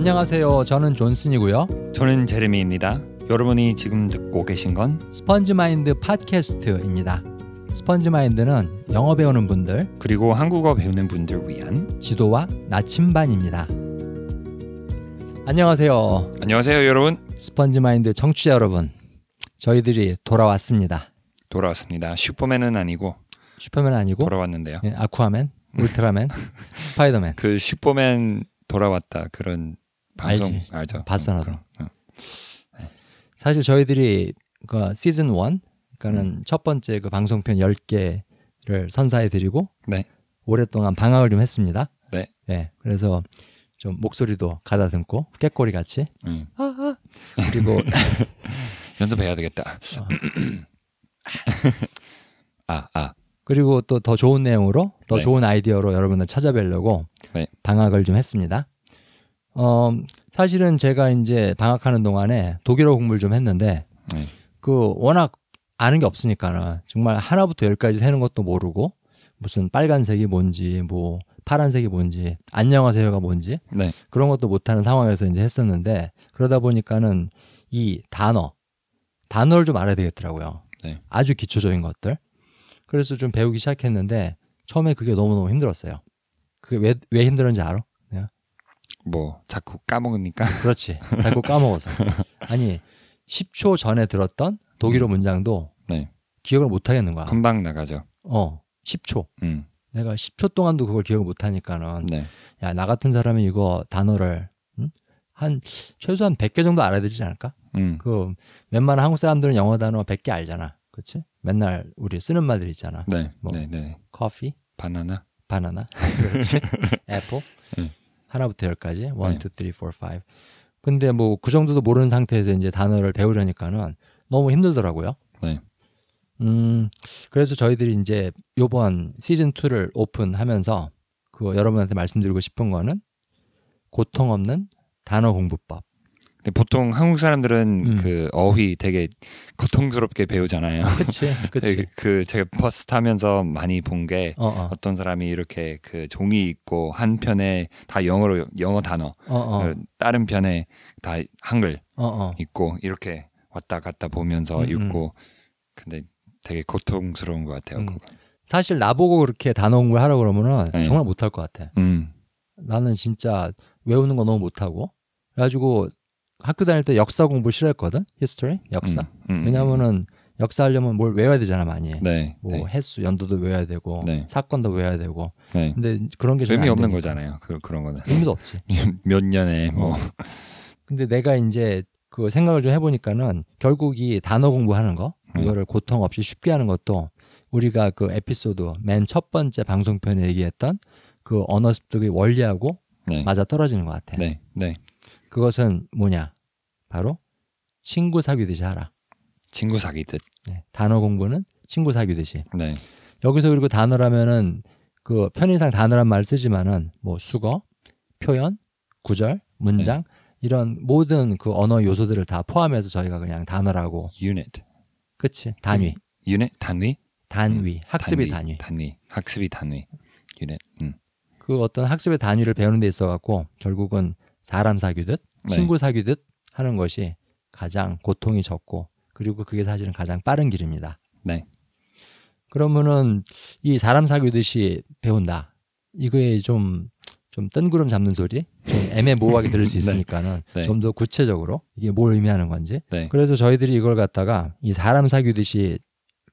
안녕하세요. 저는 존슨이고요. 저는 제레미입니다. 여러분이 지금 듣고 계신 건 스펀지 마인드 팟캐스트입니다. 스펀지 마인드는 영어 배우는 분들, 그리고 한국어 배우는 분들 위한 지도와 나침반입니다. 안녕하세요. 안녕하세요, 여러분. 스펀지 마인드 청취자 여러분. 저희들이 돌아왔습니다. 돌아왔습니다. 슈퍼맨은 아니고 슈퍼맨 아니고 돌아왔는데요. 예, 아쿠아맨, 울트라맨, 스파이더맨. 그 슈퍼맨 돌아왔다 그런 방송 알지. 알죠? 봤어, 나도. 그럼, 어. 사실 저희들이 그 시즌 1 그러니까는 음. 첫 번째 그 방송편 10개를 선사해 드리고 네. 오랫동안 방학을 좀 했습니다. 네. 네. 그래서 좀 목소리도 가다듬고 깨꼬리 같이 음. 그리고 연습해야 되겠다. 어. 아, 아. 그리고 또 더 좋은 내용으로 더 네. 좋은 아이디어로 여러분들 찾아뵈려고 네. 방학을 좀 했습니다. 어, 사실은 제가 이제 방학하는 동안에 독일어 공부를 좀 했는데 네. 그 워낙 아는 게 없으니까는 정말 하나부터 열까지 세는 것도 모르고 무슨 빨간색이 뭔지 뭐 파란색이 뭔지 안녕하세요가 뭔지 네. 그런 것도 못하는 상황에서 이제 했었는데 그러다 보니까는 이 단어 단어를 좀 알아야 되겠더라고요. 네. 아주 기초적인 것들. 그래서 좀 배우기 시작했는데 처음에 그게 너무너무 힘들었어요. 그게 왜, 왜 힘들었는지 알아? 뭐 자꾸 까먹으니까. 그렇지. 자꾸 까먹어서. 아니 10초 전에 들었던 독일어 문장도 네. 기억을 기억을 못 하겠는 거야. 금방 나가죠. 어, 10초. 음. 내가 10초 동안도 그걸 기억을 못 하니까는 네. 야, 나 같은 사람이 이거 단어를 응? 한 최소한 100개 정도 알아야 되지 않을까? 음. 그 웬만한 한국 사람들은 영어 단어 100개 알잖아. 그렇지? 맨날 우리 쓰는 말들 있잖아. 네. 뭐. 네, 네. 커피, 바나나. 바나나. 그렇지? 애플. 네. 하나부터 열까지. 1, 네. 2, 3, 4, 5. 근데 뭐 그 정도도 모르는 상태에서 이제 단어를 배우려니까는 너무 힘들더라고요. 네. 음, 그래서 저희들이 이제 요번 시즌 2를 오픈하면서 그 여러분한테 말씀드리고 싶은 거는 고통 없는 단어 공부법. 근데 보통 한국 사람들은 음. 그 어휘 되게 고통스럽게 배우잖아요. 그치? 그치? 그, 그 제가 버스 타면서 많이 본게 어, 어, 어 떤 사람이 이렇게 그 종이 있고 한 편에 다 영어로 영어 단어, 어, 어, 그 다른 편에 다 한글 어, 어. 있고 이렇게 왔다 갔다 보면서 음, 읽고 근데 되게 고통스러운 것 같아요. 음. 그거. 사실 나보고 그렇게 단어 공부를 하라고 그러면은 네. 정말 못할 것 같아. 음, 나는 진짜 외우는 거 너무 못하고. 그래가지고 학교 다닐 때 역사 공부 싫어했거든? history? 역사? 음, 음, 왜냐면은 역사 하려면 뭘 외워야 되잖아, 많이. 네, 뭐 네, 횟수, 연도도 외워야 되고, 네. 사건도 외워야 되고. 네. 근데 그런 게 의미 안 없는 되니까. 거잖아요. 그 그런 거는 의미도 없지. 몇 년에 뭐 어. 근데 내가 이제 그 생각을 좀 해보니까는 결국 이 단어 공부하는 거 음. 이거를 고통 없이 쉽게 하는 것도 우리가 그 에피소드 맨 첫 번째 방송편에 얘기했던 그 언어 습득의 원리하고 네, 맞아 떨어지는 것 같아. 네, 네. 그것은 뭐냐? 바로 친구 사귀듯이 하라. 친구 사귀듯. 네, 단어 공부는 친구 사귀듯이. 네, 여기서 그리고 단어라면은 그 편의상 단어란 말 쓰지만은 뭐 수거, 표현, 구절, 문장 네. 이런 모든 그 언어 요소들을 다 포함해서 저희가 그냥 단어라고 unit, 그치 단위 unit 단위, 단위 학습의 단위, 단위, 학습이 단위, unit. 음. 그 어떤 학습의 단위를 배우는 데 있어 갖고 결국은 사람 사귀듯 네. 친구 사귀듯 하는 것이 가장 고통이 적고 그리고 그게 사실은 가장 빠른 길입니다. 네, 그러면은 이 사람 사귀듯이 배운다. 이거에 좀, 좀 뜬구름 잡는 소리? 좀 애매모호하게 들을 수 네. 있으니까는 네. 좀더 구체적으로 이게 뭘 의미하는 건지. 네, 그래서 저희들이 이걸 갖다가 이 사람 사귀듯이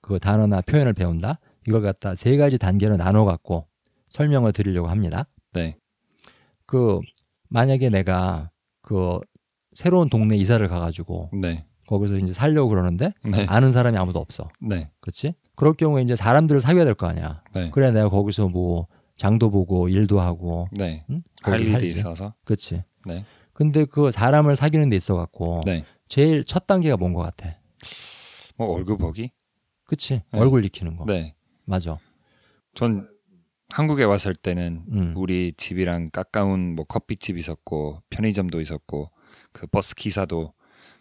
그 단어나 표현을 배운다. 이걸 갖다 세 가지 단계로 나눠 갖고 설명을 드리려고 합니다. 네, 그 만약에 내가 그 새로운 동네 이사를 가가지고 네, 거기서 이제 살려고 그러는데 네, 아는 사람이 아무도 없어. 네, 그렇지? 그럴 경우에 이제 사람들을 사귀어야 될 거 아니야. 네, 그래 내가 거기서 뭐 장도 보고 일도 하고 네. 응? 할 일이 살지. 있어서. 그치 네, 근데 그 사람을 사귀는 데 있어 갖고 네. 제일 첫 단계가 뭔 것 같아 뭐 얼굴 보기? 그치 네. 얼굴 익히는 거 네. 맞아 전 한국에 왔을 때는 음. 우리 집이랑 가까운 뭐 커피집 있었고 편의점도 있었고 그 버스 기사도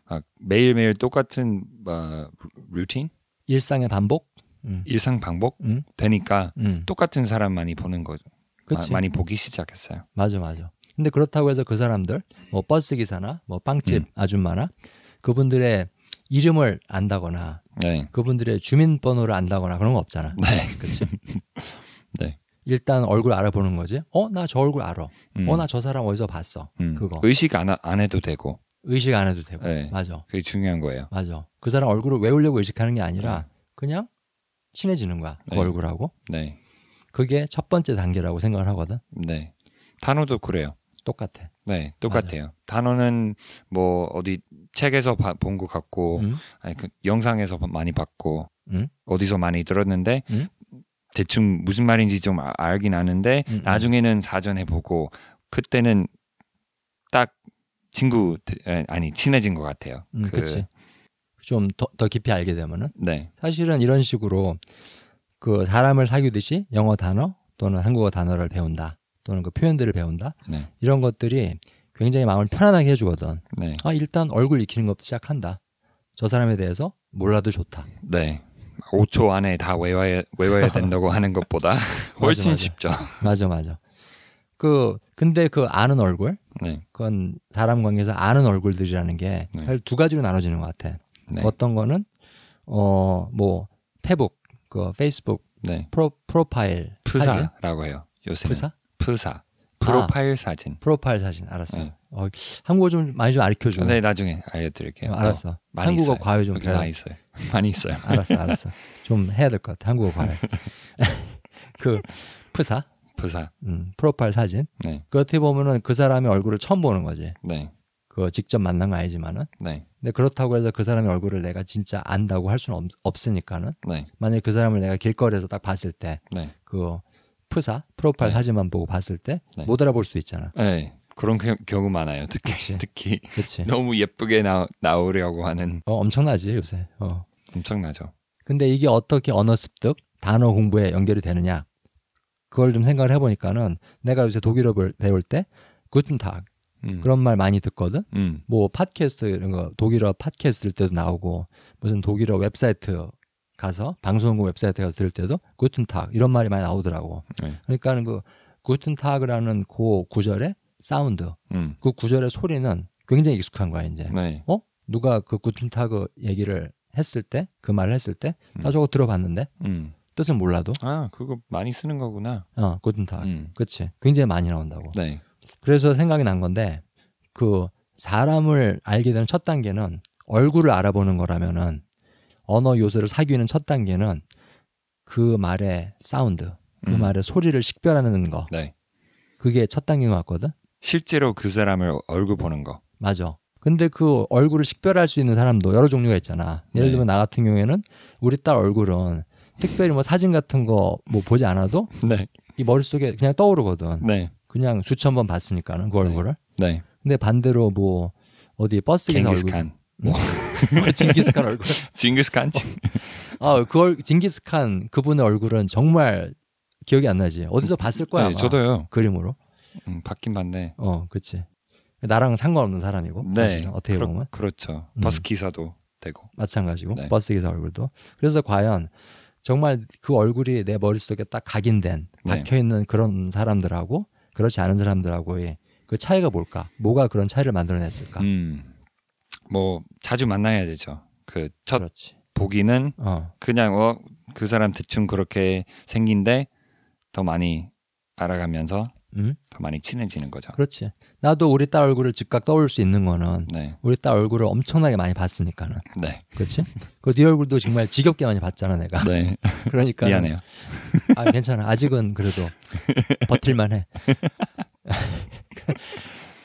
막 매일매일 똑같은 어, 루틴 일상의 반복 음. 일상 반복 음. 되니까 음. 똑같은 사람 많이 보는 거죠. 그치 마- 많이 보기 시작했어요. 맞아 맞아 근데 그렇다고 해서 그 사람들 뭐 버스 기사나 뭐 빵집 음. 아줌마나 그분들의 이름을 안다거나 네. 그분들의 주민번호를 안다거나 그런 거 없잖아. 네. 그렇지? 네. 일단 얼굴 알아보는 거지. 어, 나 저 얼굴 알아. 음. 어, 나 저 사람 어디서 봤어. 음. 그거. 의식 안, 하- 안 해도 되고. 의식 안 해도 되고. 네. 맞아. 그게 중요한 거예요. 맞아. 그 사람 얼굴을 외우려고 의식하는 게 아니라 그냥 친해지는 거야. 그 네. 얼굴하고. 네. 그게 첫 번째 단계라고 생각을 하거든. 네. 단어도 그래요. 똑같아. 네, 똑같아요. 단어는 뭐 어디 책에서 본 것 같고, 응? 아니 그 영상에서 많이 봤고, 응? 어디서 많이 들었는데 응? 대충 무슨 말인지 좀 아- 알긴 아는데 응, 응. 나중에는 사전에 보고 그때는 딱 친구 에, 아니 친해진 것 같아요. 음, 그- 그치. 좀더 더 깊이 알게 되면은 네, 사실은 이런 식으로 그 사람을 사귀듯이 영어 단어 또는 한국어 단어를 배운다 또는 그 표현들을 배운다 네, 이런 것들이 굉장히 마음을 편안하게 해주거든. 네, 아 일단 얼굴 익히는 것부터 시작한다. 저 사람에 대해서 몰라도 좋다. 네. 5초 안에 다 외워야 외워야 된다고 하는 것보다 훨씬 맞아. 쉽죠. 맞아 맞아. 그 근데 그 아는 얼굴 네, 그건 사람 관계에서 아는 얼굴들이라는 게 네. 가지로 나눠지는 것 같아. 네, 어떤 거는 어뭐 페북 그 페이스북 네. 프로 프로파일 프사라고 해요. 요새는 프사 프사. 프로파일 사진. 프로파일 사진 알았어. 네. 어, 한국어 좀 많이 좀 알려 줘. 네, 나중에 알려드릴게요. 어, 알았어. 많이 한국어 있어요. 과외 좀. 많이 있어요. 많이 있어요. 알았어, 알았어. 좀 해야 될 것 같아. 한국어 과외. 그 프사, 프사. 음, 프로파일 사진. 네, 그 어떻게 보면은 그 사람의 얼굴을 처음 보는 거지. 네, 그 직접 만난 거 아니지만은. 네, 근데 그렇다고 해서 그 사람의 얼굴을 내가 진짜 안다고 할 수는 없, 으니까는 네, 만약에 그 사람을 내가 길거리에서 딱 봤을 때 네. 그 프사 프로파일 네. 사진만 보고 봤을 때 네. 못 알아볼 수도 있잖아. 네, 그런 겨- 경우 많아요. 특히 그치. 특히 그렇지. 너무 예쁘게 나, 나오려고 하는 어, 엄청나지 요새. 어. 엄청나죠. 근데 이게 어떻게 언어 습득, 단어 공부에 연결이 되느냐? 그걸 좀 생각을 해보니까는 내가 요새 독일어를 배울 때 Guten Tag 음. 그런 말 많이 듣거든. 음, 뭐 팟캐스트 이런 거 독일어 팟캐스트 들 때도 나오고 무슨 독일어 웹사이트 가서 방송국 웹사이트 가서 들을 때도 Guten Tag 이런 말이 많이 나오더라고. 네. 그러니까는 그 Guten Tag이라는 그 구절의 사운드, 음, 그 구절의 소리는 굉장히 익숙한 거야 이제. 네, 어? 누가 그 구튼타그 얘기를 했을 때, 그 말을 했을 때, 나 음. 저거 들어봤는데 음. 뜻은 몰라도, 아, 그거 많이 쓰는 거구나. 어, 구튼타그, 음, 그치? 굉장히 많이 나온다고. 네, 그래서 생각이 난 건데, 그 사람을 알게 되는 첫 단계는 얼굴을 알아보는 거라면은 언어 요소를 사귀는 첫 단계는 그 말의 사운드, 그 음. 말의 소리를 식별하는 거, 네. 그게 첫 단계인 것 같거든. 실제로 그 사람을 얼굴 보는 거. 맞아. 근데 그 얼굴을 식별할 수 있는 사람도 여러 종류가 있잖아. 예를 네. 들면 나 같은 경우에는 우리 딸 얼굴은 특별히 뭐 사진 같은 거 뭐 보지 않아도 네, 이 머릿속에 그냥 떠오르거든. 네, 그냥 수천 번 봤으니까는 그 얼굴을. 네. 근데 반대로 뭐 어디 버스 기사 얼굴. 징기스칸. 뭐 징기스칸 얼굴. 징기스칸? 아, 그걸 징기스칸 그분의 얼굴은 정말 기억이 안 나지. 어디서 봤을 거야. 네. 저도요. 그림으로. 음, 받긴 받네. 어, 그렇지. 나랑 상관없는 사람이고. 네, 사실은 어떻게 그렇- 보면. 그렇죠. 음. 버스 기사도 되고. 마찬가지고 네. 버스 기사 얼굴도 그래서 과연 정말 그 얼굴이 내 머릿속에 딱 각인된 네. 박혀 있는 그런 사람들하고 그렇지 않은 사람들하고의 그 차이가 뭘까? 뭐가 그런 차이를 만들어냈을까? 음, 뭐 자주 만나야 되죠. 그첫 그렇지. 보기는 어, 그냥 어 그 사람 대충 그렇게 생긴데 더 많이 알아가면서 음, 더 많이 친해지는 거죠. 그렇지. 나도 우리 딸 얼굴을 즉각 떠올릴 수 있는 거는 네, 우리 딸 얼굴을 엄청나게 많이 봤으니까는, 네, 그렇지? 그네 얼굴도 정말 지겹게 많이 봤잖아, 내가. 네. 그러니까 미안해요. 아, 괜찮아. 아직은 그래도 버틸만해.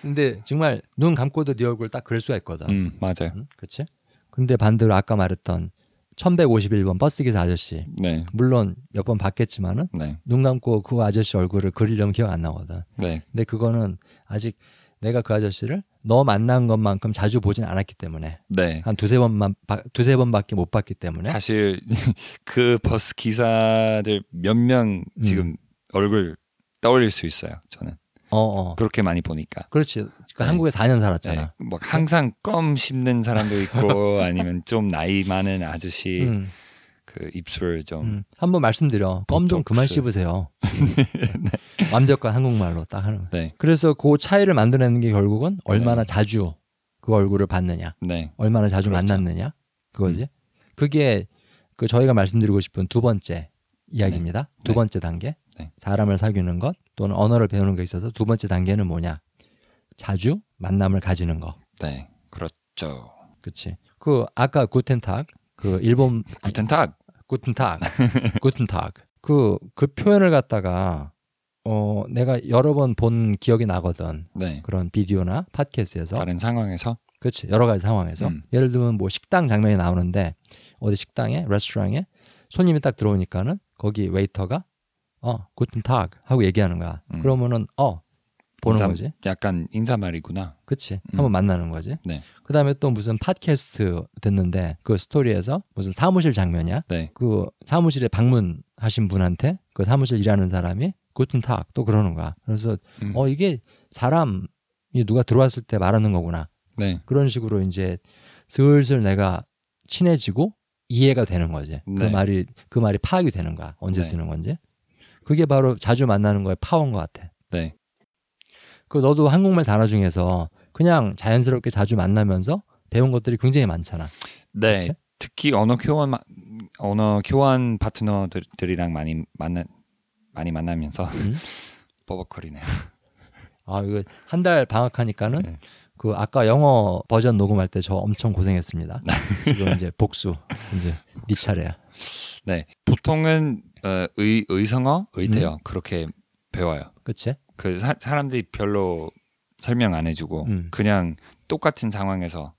근데 정말 눈 감고도 네 얼굴 딱 그릴 수가 있거든. 음, 맞아요. 응? 그치? 근데 반대로 아까 말했던 1151번 버스기사 아저씨. 네, 물론 몇 번 봤겠지만은 네, 눈 감고 그 아저씨 얼굴을 그리려면 기억 안 나거든. 네, 근데 그거는 아직 내가 그 아저씨를 너 만난 것만큼 자주 보진 않았기 때문에 네. 한 두세 번만 봐- 두세 번밖에 못 봤기 때문에 사실 그 버스 기사들 몇 명 지금 음. 얼굴 떠올릴 수 있어요. 저는 어, 어. 그렇게 많이 보니까. 그렇지. 그 네. 한국에 4년 네, 살았잖아. 뭐 항상 껌 씹는 사람도 있고 아니면 좀 나이 많은 아저씨 음. 그 입술 좀 음, 한번 말씀드려. 껌 좀 그만. 씹으세요. 완벽한 한국말로 딱 하는. 네. 그래서 그 차이를 만들어내는 게 결국은 얼마나 네. 자주 그 얼굴을 봤느냐, 네. 얼마나 자주 그렇죠. 만났느냐, 그거지. 그게 그 저희가 말씀드리고 싶은 두 번째 이야기입니다. 두 네. 번째 단계. 네. 사람을 사귀는 것 또는 언어를 배우는 게 있어서 두 번째 단계는 뭐냐? 자주 만남을 가지는 거. 네. 그렇죠. 그치. 그 아까 구텐탁 그 일본 구텐탁. 구텐탁 구텐탁 그 그 표현을 갖다가 어 내가 여러 번 본 기억이 나거든. 네. 그런 비디오나 팟캐스트에서 다른 상황에서 그렇지 여러 가지 상황에서 음. 예를 들면 뭐 식당 장면이 나오는데 어디 식당에 레스토랑에 손님이 딱 들어오니까는 거기 웨이터가 어 구텐탁 하고 얘기하는 거야. 음. 그러면은 어 보는 인사- 거지. 약간 인사말이구나. 그치. 음. 한번 만나는 거지. 네. 그 다음에 또 무슨 팟캐스트 듣는데 그 스토리에서 무슨 사무실 장면이야. 네. 그 사무실에 방문하신 분한테 그 사무실 일하는 사람이 구튼탁 또 그러는 거야. 그래서 음. 어 이게 사람이 누가 들어왔을 때 말하는 거구나. 네. 그런 식으로 이제 슬슬 내가 친해지고 이해가 되는 거지. 그 네. 말이 그 말이 파악이 되는 거야. 언제 네. 쓰는 건지. 그게 바로 자주 만나는 거의 파워인 것 같아. 네. 그 너도 한국말 단어 중에서 그냥 자연스럽게 자주 만나면서 배운 것들이 굉장히 많잖아. 네. 그치? 특히 언어 교환 마- 언어 교환 파트너들이랑 많이 만나 많이 만나면서 음? 버벅거리네요. 아 이거 한 달 방학하니까는 네. 그 아까 영어 버전 녹음할 때 저 엄청 고생했습니다. 지금 이제 복수 이제 네 차례야. 네. 보통은 어, 의 의성어, 음. 의태어 그렇게 배워요. 그치? 그 사, 사람들이 별로 설명 안 해주고 음. 그냥 똑같은 상황에서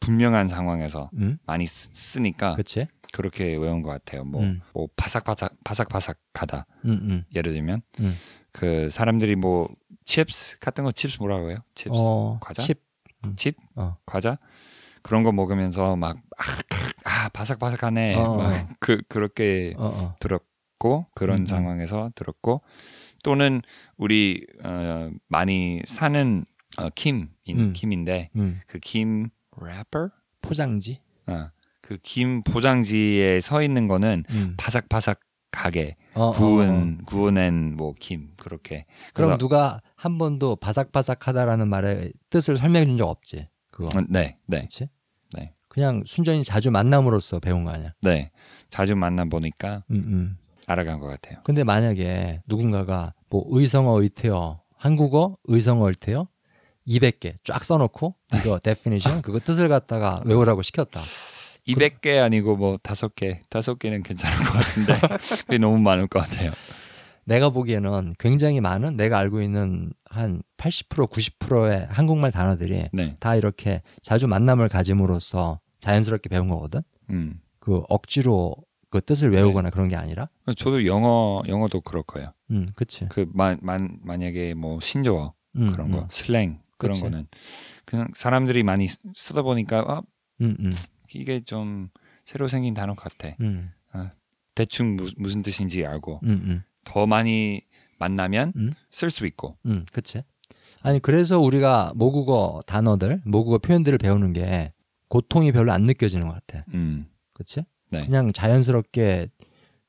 분명한 상황에서 음? 많이 쓰, 쓰니까 그치? 그렇게 외운 것 같아요. 뭐, 음. 뭐 바삭바삭 바삭바삭하다. 음, 음. 예를 들면 음. 그 사람들이 뭐 chips 같은 거 chips 뭐라고 해요? chips 어, 과자? chip. chip 어. 과자 그런 거 먹으면서 막 아 바삭바삭하네 어, 어. 막 그 그렇게 어, 어. 들었고 그런 음, 음. 상황에서 들었고 또는 우리 어, 많이 사는 어, 김인 음. 김인데 음. 그 김 wrapper 포장지. 어, 그 김 포장지에 써 있는 거는 음. 바삭바삭하게 어, 어, 어. 구운 구워낸 뭐김 그렇게 그럼 누가 한 번도 바삭바삭하다라는 말의 뜻을 설명해 준 적 없지. 그거. 어, 네, 네, 그치? 네. 그냥 순전히 자주 만남으로써 배운 거 아니야. 네. 자주 만나 보니까 음, 음. 알아간 것 같아요. 근데 만약에 누군가가 뭐 의성어 의태어 한국어 의성어 의태어 200개 쫙 써놓고 이거 definition 그거 뜻을 갖다가 외우라고 시켰다. 200개 아니고 뭐 다섯 개, 다섯 개는 괜찮을 것 같은데 그게 너무 많을 것 같아요. 내가 보기에는 굉장히 많은 내가 알고 있는 한 80% 90%의 한국말 단어들이 네, 다 이렇게 자주 만남을 가짐으로써 자연스럽게 배운 거거든. 음. 그 억지로 그 뜻을 외우거나 그런 게 아니라. 저도 영어 영어도 그럴 거예요. 음, 그치. 그만 만, 만약에 뭐 신조어 음, 그런 거, 음, 슬랭 그런 그치. 거는 그냥 사람들이 많이 쓰- 쓰다 보니까 아, 음, 음, 이게 좀 새로 생긴 단어 같아. 음, 대충 무, 무슨 뜻인지 알고 음, 음, 더 많이 만나면 음. 쓸수 있고. 음, 그치. 아니, 그래서 우리가 모국어 단어들, 모국어 표현들을 배우는 게 고통이 별로 안 느껴지는 것 같아. 음, 그치? 네. 그냥 자연스럽게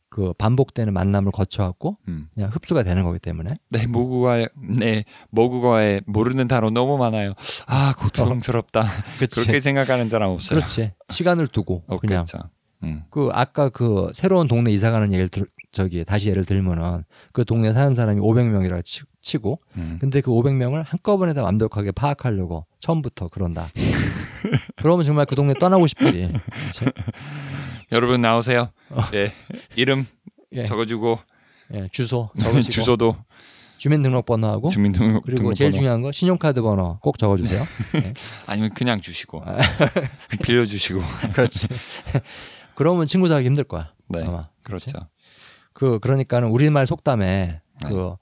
그 반복되는 만남을 거쳐갖고 음. 그냥 흡수가 되는 거기 때문에. 네, 모국어에 네 모국어에 모르는 단어 너무 많아요. 아 고통스럽다. 그치. 그렇게 생각하는 사람 없어요. 그렇지. 시간을 두고 어, 그냥 그렇죠. 음, 그 아까 그 새로운 동네 이사 가는 얘기를 들, 저기 다시 예를 들면은 그 동네 사는 사람이 500명이라 치, 치고 음. 근데 그 500명을 한꺼번에 다 완벽하게 파악하려고 처음부터 그런다. 그러면 정말 그 동네 떠나고 싶지. 여러분 나오세요. 예, 이름 예, 적어주고 예, 주소 적으시고 주소도 주민등록번호하고 주민등록 그리고 등록번호. 제일 중요한 거 신용카드 번호 꼭 적어주세요. 아니면 그냥 주시고 아. 빌려주시고. 그렇지. 그러면 친구 사기 힘들 거야. 네, 아마. 그렇죠. 그 그러니까는 우리말 속담에 네. 그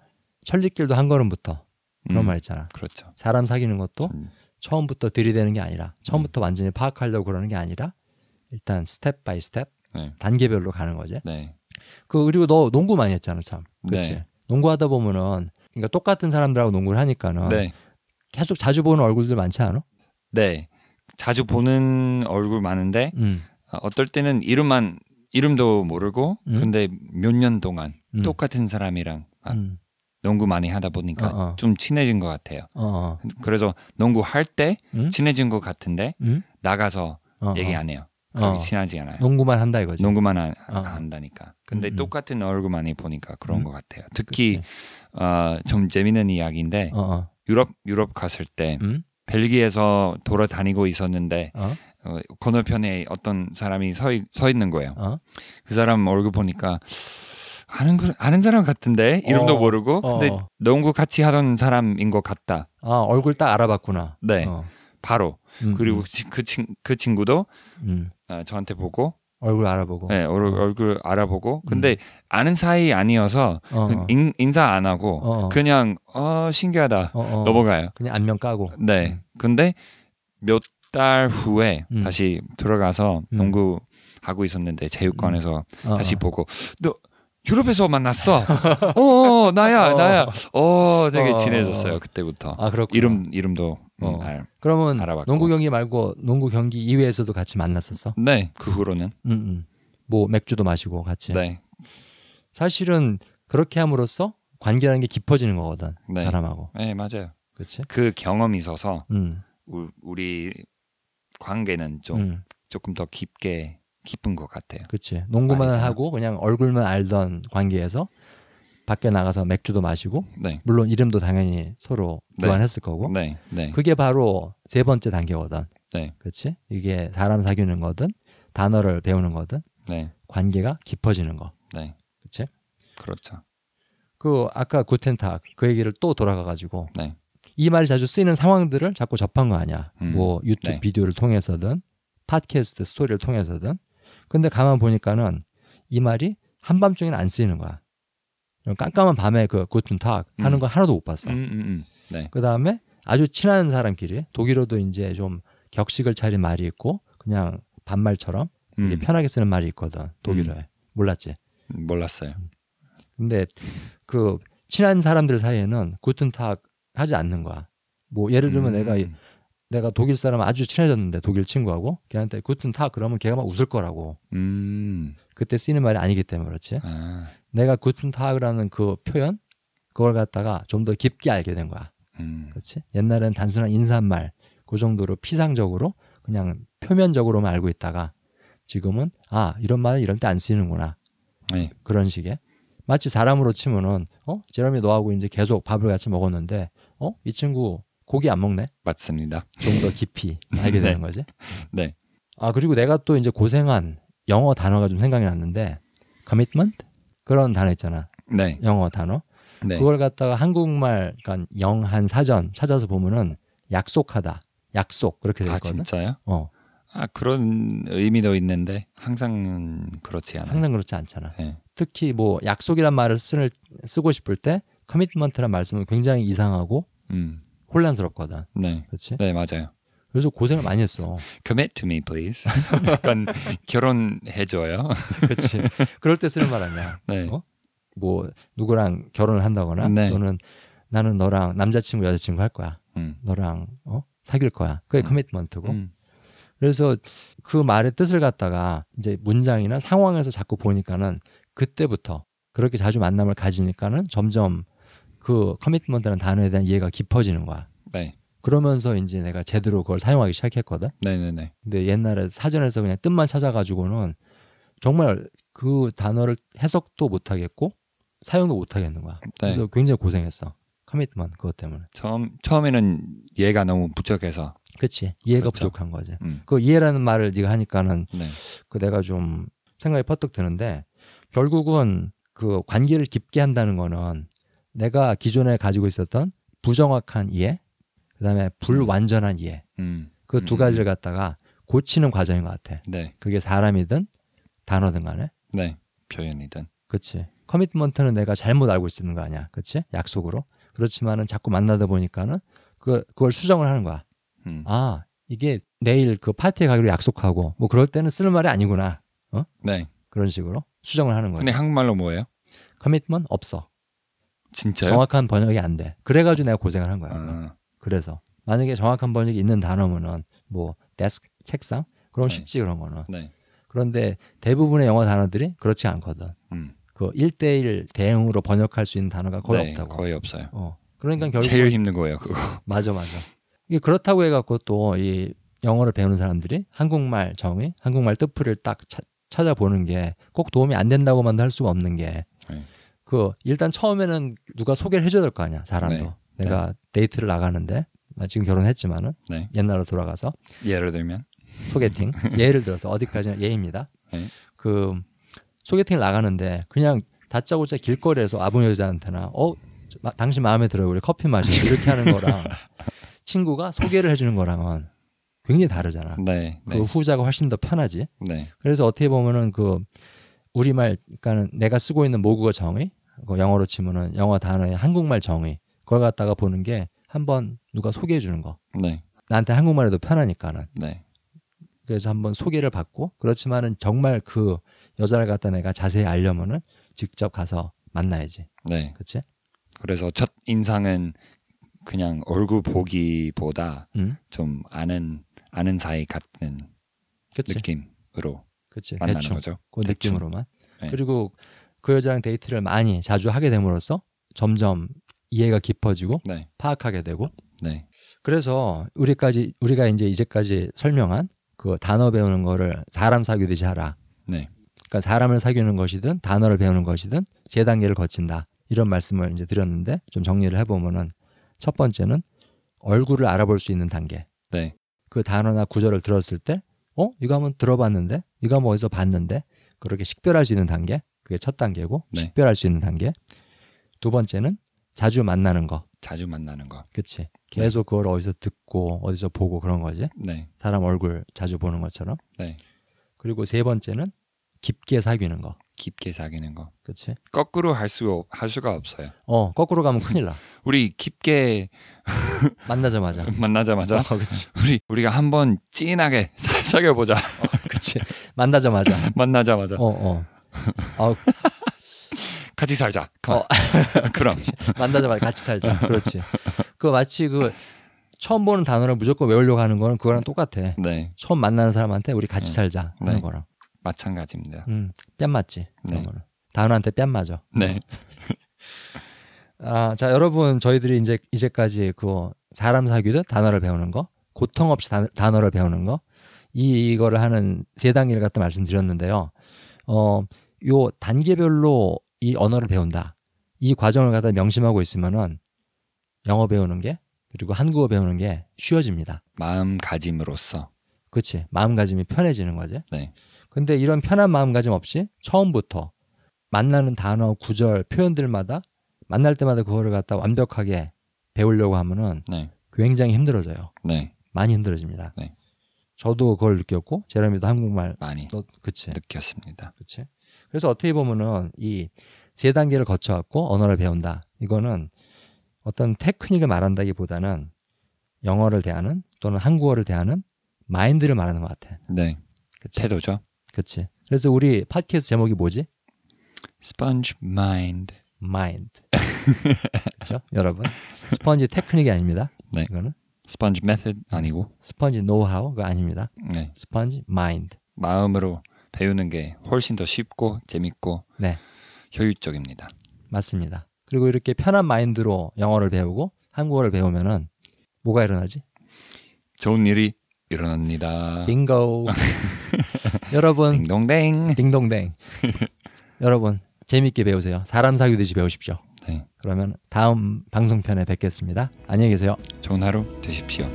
천리길도 한 걸음부터 그런 음, 말 있잖아. 그렇죠. 사람 사귀는 것도 좀, 처음부터 들이대는 게 아니라 음. 처음부터 완전히 파악하려고 그러는 게 아니라 일단 step by step 네, 단계별로 가는 거지. 네, 그 그리고 너 농구 많이 했잖아, 참. 그렇지. 네. 농구하다 보면은 그러니까 똑같은 사람들하고 농구를 하니까는 네, 계속 자주 보는 얼굴들 많지 않아? 네. 자주 보는 얼굴 많은데 음. 어, 어떨 때는 이름만 이름도 모르고 음? 근데 몇 년 동안 음. 똑같은 사람이랑 막 음. 농구 많이 하다 보니까 어, 어. 좀 친해진 것 같아요. 어, 어. 그래서 농구 할때 음? 친해진 것 같은데 음? 나가서 어, 얘기 어. 안 해요. 어. 그렇게 친하지 않아요. 농구만 한다 이거지. 농구만 하, 어. 한다니까. 근데 음, 음. 똑같은 얼굴 많이 보니까 그런 음. 것 같아요. 특히 그치. 어, 좀 재밌는 이야기인데. 유럽 유럽 갔을 때 음? 벨기에에서 돌아다니고 있었는데 어? 어, 건너편에 어떤 사람이 서, 있- 서 있는 거예요. 어? 그 사람 얼굴 보니까 아는 그- 아는 사람 같은데 이름도 어, 모르고 근데 어. 농구 같이 하던 사람인 것 같다. 아, 얼굴 딱 알아봤구나. 네, 어. 바로 음, 그리고 음, 치- 그, 친, 그 친구도 음. 어, 저한테 보고 얼굴 알아보고. 네, 얼, 어. 얼굴 알아보고 근데 아는 사이 아니어서 어, 어. 인, 인사 안 하고 어, 어. 그냥 어 신기하다 어, 어. 넘어가요. 그냥 안면 까고. 네, 음. 근데 몇 달 후에 음. 다시 들어가서 음. 농구 하고 있었는데 체육관에서 어, 다시 어. 보고 너 유럽에서 만났어. 어, 나야, 어. 나야. 어, 되게 어, 친해졌어요 어. 그때부터. 아, 그렇구나. 이름 이름도 음, 어. 알. 그러면 알아봤고. 농구 경기 말고 농구 경기 이외에서도 같이 만났었어? 네, 그 후로는 음, 음. 뭐 맥주도 마시고 같이. 네, 사실은 그렇게 함으로써 관계라는 게 깊어지는 거거든. 네. 사람하고. 네 맞아요. 그렇지? 그 경험이 있어서 음. 우, 우리 관계는 좀 음. 조금 더 깊게 깊은 것 같아요. 그렇지. 농구만 말이잖아. 하고 그냥 얼굴만 알던 관계에서 밖에 나가서 맥주도 마시고 네, 물론 이름도 당연히 서로 네. 교환했을 거고. 네, 네, 그게 바로 세 번째 단계거든. 네, 그렇지? 이게 사람 사귀는 거든 단어를 배우는 거든 네, 관계가 깊어지는 거. 네. 그렇지? 그렇죠. 그 아까 구텐탁 그 얘기를 또 돌아가 가지고 네. 이 말이 자주 쓰이는 상황들을 자꾸 접한 거 아니야. 음, 뭐 유튜브 네. 비디오를 통해서든 팟캐스트 스토리를 통해서든. 근데 가만 보니까는 이 말이 한밤중에는 안 쓰이는 거야. 깜깜한 밤에 그 구텐탁 하는 음. 거 하나도 못 봤어. 음, 음, 음. 네, 그 다음에 아주 친한 사람끼리 독일어도 이제 좀 격식을 차린 말이 있고 그냥 반말처럼 음, 편하게 쓰는 말이 있거든 독일어에 몰랐지 몰랐어요. 근데 그 친한 사람들 사이에는 구튼탁 하지 않는 거야. 뭐 예를 들면 음, 내가 내가 독일 사람 아주 친해졌는데 독일 친구하고 걔한테 구튼탁 그러면 걔가 막 웃을 거라고. 음, 그때 쓰이는 말이 아니기 때문에 그렇지. 아, 내가 구튼탁이라는 그 표현 그걸 갖다가 좀 더 깊게 알게 된 거야. 음, 그렇지? 옛날엔 단순한 인사말 그 정도로 피상적으로 그냥 표면적으로만 알고 있다가 지금은 아 이런 말은 이럴 때안 쓰이는구나. 네, 그런 식의. 마치 사람으로 치면은 어? 제롬이 너하고 이제 계속 밥을 같이 먹었는데 어? 이 친구 고기 안 먹네? 맞습니다. 좀 더 깊이 알게 되는 거지? 네, 아 그리고 내가 또 이제 고생한 영어 단어가 좀 생각이 났는데 commitment? 그런 단어 있잖아. 네, 영어 단어. 네. 그걸 갖다가 한국말 그러니까 영한 사전 찾아서 보면은 약속하다 약속 그렇게 돼아 있거든. 진짜요? 어. 아 그런 의미도 있는데 항상은 그렇지 않아요. 항상 그렇지 않잖아. 네. 특히 뭐 약속이란 말을 쓰, 쓰고 싶을 때 커미트먼트란 말씀은 굉장히 이상하고 음, 혼란스럽거든. 네, 그렇지 네 맞아요. 그래서 고생을 많이 했어. Commit to me, please. 약간 결혼해줘요. 그렇지 그럴 때 쓰는 말 아니야. 네, 어? 뭐 누구랑 결혼을 한다거나 네. 또는 나는 너랑 남자친구 여자친구 할 거야. 음, 너랑 어? 사귈 거야. 그게 음. 커미트먼트고. 음, 그래서 그 말의 뜻을 갖다가 이제 문장이나 상황에서 자꾸 보니까는 그때부터 그렇게 자주 만남을 가지니까는 점점 그 commitment라는 단어에 대한 이해가 깊어지는 거야. 네, 그러면서 이제 내가 제대로 그걸 사용하기 시작했거든. 네, 네, 네. 근데 옛날에 사전에서 그냥 뜻만 찾아가지고는 정말 그 단어를 해석도 못 하겠고 사용도 못 하겠는 거야. 네. 그래서 굉장히 고생했어. commitment 그것 때문에. 처음 처음에는 이해가 너무 부족해서. 그렇지. 이해가 그렇죠. 부족한 거지. 음, 그 이해라는 말을 네가 하니까는 네, 그 내가 좀 생각이 퍼뜩 드는데 결국은 그 관계를 깊게 한다는 거는 내가 기존에 가지고 있었던 부정확한 이해, 그다음에 불완전한 이해 음, 그두 음, 가지를 갖다가 고치는 과정인 것 같아. 네, 그게 사람이든 단어든 간에. 네. 표현이든. 그치. 커미트먼트는 내가 잘못 알고 있는 거 아니야. 그치? 약속으로. 그렇지만은 자꾸 만나다 보니까는 그, 그걸 수정을 하는 거야. 음, 아, 이게 내일 그 파티에 가기로 약속하고 뭐 그럴 때는 쓰는 말이 아니구나. 네. 그런 식으로 수정을 하는 거야. 근데 한국말로 뭐예요? 커미트먼트 없어. 진짜요? 정확한 번역이 안 돼. 그래가지고 내가 고생을 한 거야. 아, 그래서 만약에 정확한 번역이 있는 단어면은 뭐 데스크 책상 그럼 네. 쉽지 그런 거는. 네, 그런데 대부분의 영어 단어들이 그렇지 않거든. 음. 그 1대1 대응으로 번역할 수 있는 단어가 거의 네, 없다고. 거의 없어요. 어. 그러니까 결국 제일 힘든 거예요, 그거. 맞아 맞아. 이게 그렇다고 해 갖고 또 이 영어를 배우는 사람들이 한국말 정의, 한국말 뜻풀이를 딱 차- 찾아보는 게 꼭 도움이 안 된다고만도 할 수가 없는 게 네. 그 일단 처음에는 누가 소개를 해줘야 될 거 아니야 사람도. 네. 내가 데이트를 나가는데 나 지금 결혼했지만은 네. 옛날로 돌아가서 예를 들면 소개팅 예를 들어서 어디까지나 예입니다. 네. 그 소개팅을 나가는데 그냥 다짜고짜 길거리에서 아부 여자한테나 어 저- 마- 당신 마음에 들어요 우리 커피 마시자 이렇게 하는 거랑 친구가 소개를 해주는 거랑은 굉장히 다르잖아. 네, 그 네, 후자가 훨씬 더 편하지. 네, 그래서 어떻게 보면은 그 우리말 그러니까는 내가 쓰고 있는 모국어 정의 그 영어로 치면은 영어 단어의 한국말 정의 그걸 갖다가 보는 게 한번 누가 소개해 주는 거 네, 나한테 한국말에도 편하니까는 네, 그래서 한번 소개를 받고 그렇지만은 정말 그 여자를 갖다 내가 자세히 알려면은 직접 가서 만나야지 네. 그치? 그래서 첫 인상은 그냥 얼굴 보기보다 응? 좀 아는 아는 사이 같은 그치? 느낌으로 그치 만나는 대충 거죠. 그 대충. 느낌으로만 네. 그리고 그 여자랑 데이트를 많이 자주 하게 됨으로써 점점 이해가 깊어지고 네, 파악하게 되고 네, 그래서 우리까지 우리가 이제 이제까지 설명한 그 단어 배우는 거를 사람 사귀듯이 하라. 네, 그러니까 사람을 사귀는 것이든 단어를 배우는 것이든 세 단계를 거친다. 이런 말씀을 이제 드렸는데 좀 정리를 해보면은 첫 번째는 얼굴을 알아볼 수 있는 단계. 네, 그 단어나 구절을 들었을 때, 어 이거 한번 들어봤는데, 이거 한번 어디서 봤는데, 그렇게 식별할 수 있는 단계. 그게 첫 단계고 네. 식별할 수 있는 단계. 두 번째는 자주 만나는 거. 자주 만나는 거. 그치? 계속 그걸 어디서 듣고 어디서 보고 그런 거지. 네, 사람 얼굴 자주 보는 것처럼. 네, 그리고 세 번째는 깊게 사귀는 거. 깊게 사귀는 거. 그치? 거꾸로 할 수 할 수가 없어요. 어, 거꾸로 가면 큰일 나. 우리 깊게 만나자마자. 만나자마자 어, 그치. 우리 우리가 한번 진하게 사- 사귀어 보자. 그치. 만나자마자. 만나자마자 어, 어. 어, 같이 살자. 어. 그럼 만나자마자 같이 살자. 그렇지. 그 마치 그 처음 보는 단어를 무조건 외우려고 하는 거는 그거랑 똑같아. 네, 처음 만나는 사람한테 우리 같이 네. 살자 하는 네. 거랑. 마찬가지입니다. 음, 뺨 맞지. 네. 그런 거는. 단어한테 뺨 맞아. 네, 아, 자, 여러분, 저희들이 이제 이제까지 그 사람 사귀듯 단어를 배우는 거, 고통 없이 단, 단어를 배우는 거, 이, 이거를 하는 세 단계를 갖다 말씀드렸는데요. 어, 요 단계별로 이 언어를 배운다. 이 과정을 갖다 명심하고 있으면은 영어 배우는 게 그리고 한국어 배우는 게 쉬워집니다. 마음가짐으로서 그렇지. 마음가짐이 편해지는 거지. 네. 근데 이런 편한 마음가짐 없이 처음부터 만나는 단어, 구절, 표현들마다 만날 때마다 그거를 갖다 완벽하게 배우려고 하면은 네, 굉장히 힘들어져요. 네, 많이 힘들어집니다. 네. 저도 그걸 느꼈고 제레미도 한국말 많이 또 그치, 느꼈습니다. 그치. 그래서 어떻게 보면은 이 세 단계를 거쳐갖고 언어를 배운다. 이거는 어떤 테크닉을 말한다기보다는 영어를 대하는 또는 한국어를 대하는 마인드를 말하는 것 같아. 네, 그치. 태도죠. 그치. 그래서 우리 팟캐스트 제목이 뭐지? Sponge mind. 마인드. 그렇죠? 여러분. 스펀지 테크닉이 아닙니다. 네. 이거는 Sponge method 아니고 스펀지 노하우가 아닙니다. 네, 스펀지 마인드. 마음으로 배우는 게 훨씬 더 쉽고 재밌고 네. 효율적입니다. 맞습니다. 그리고 이렇게 편한 마인드로 영어를 배우고 한국어를 배우면은 뭐가 일어나지? 좋은 일이 일어납니다. 빙고. 여러분, 딩동댕. 딩동댕. 여러분, 재밌게 배우세요. 사람 사귀듯이 배우십시오. 네, 그러면 다음 방송편에 뵙겠습니다. 안녕히 계세요. 좋은 하루 되십시오.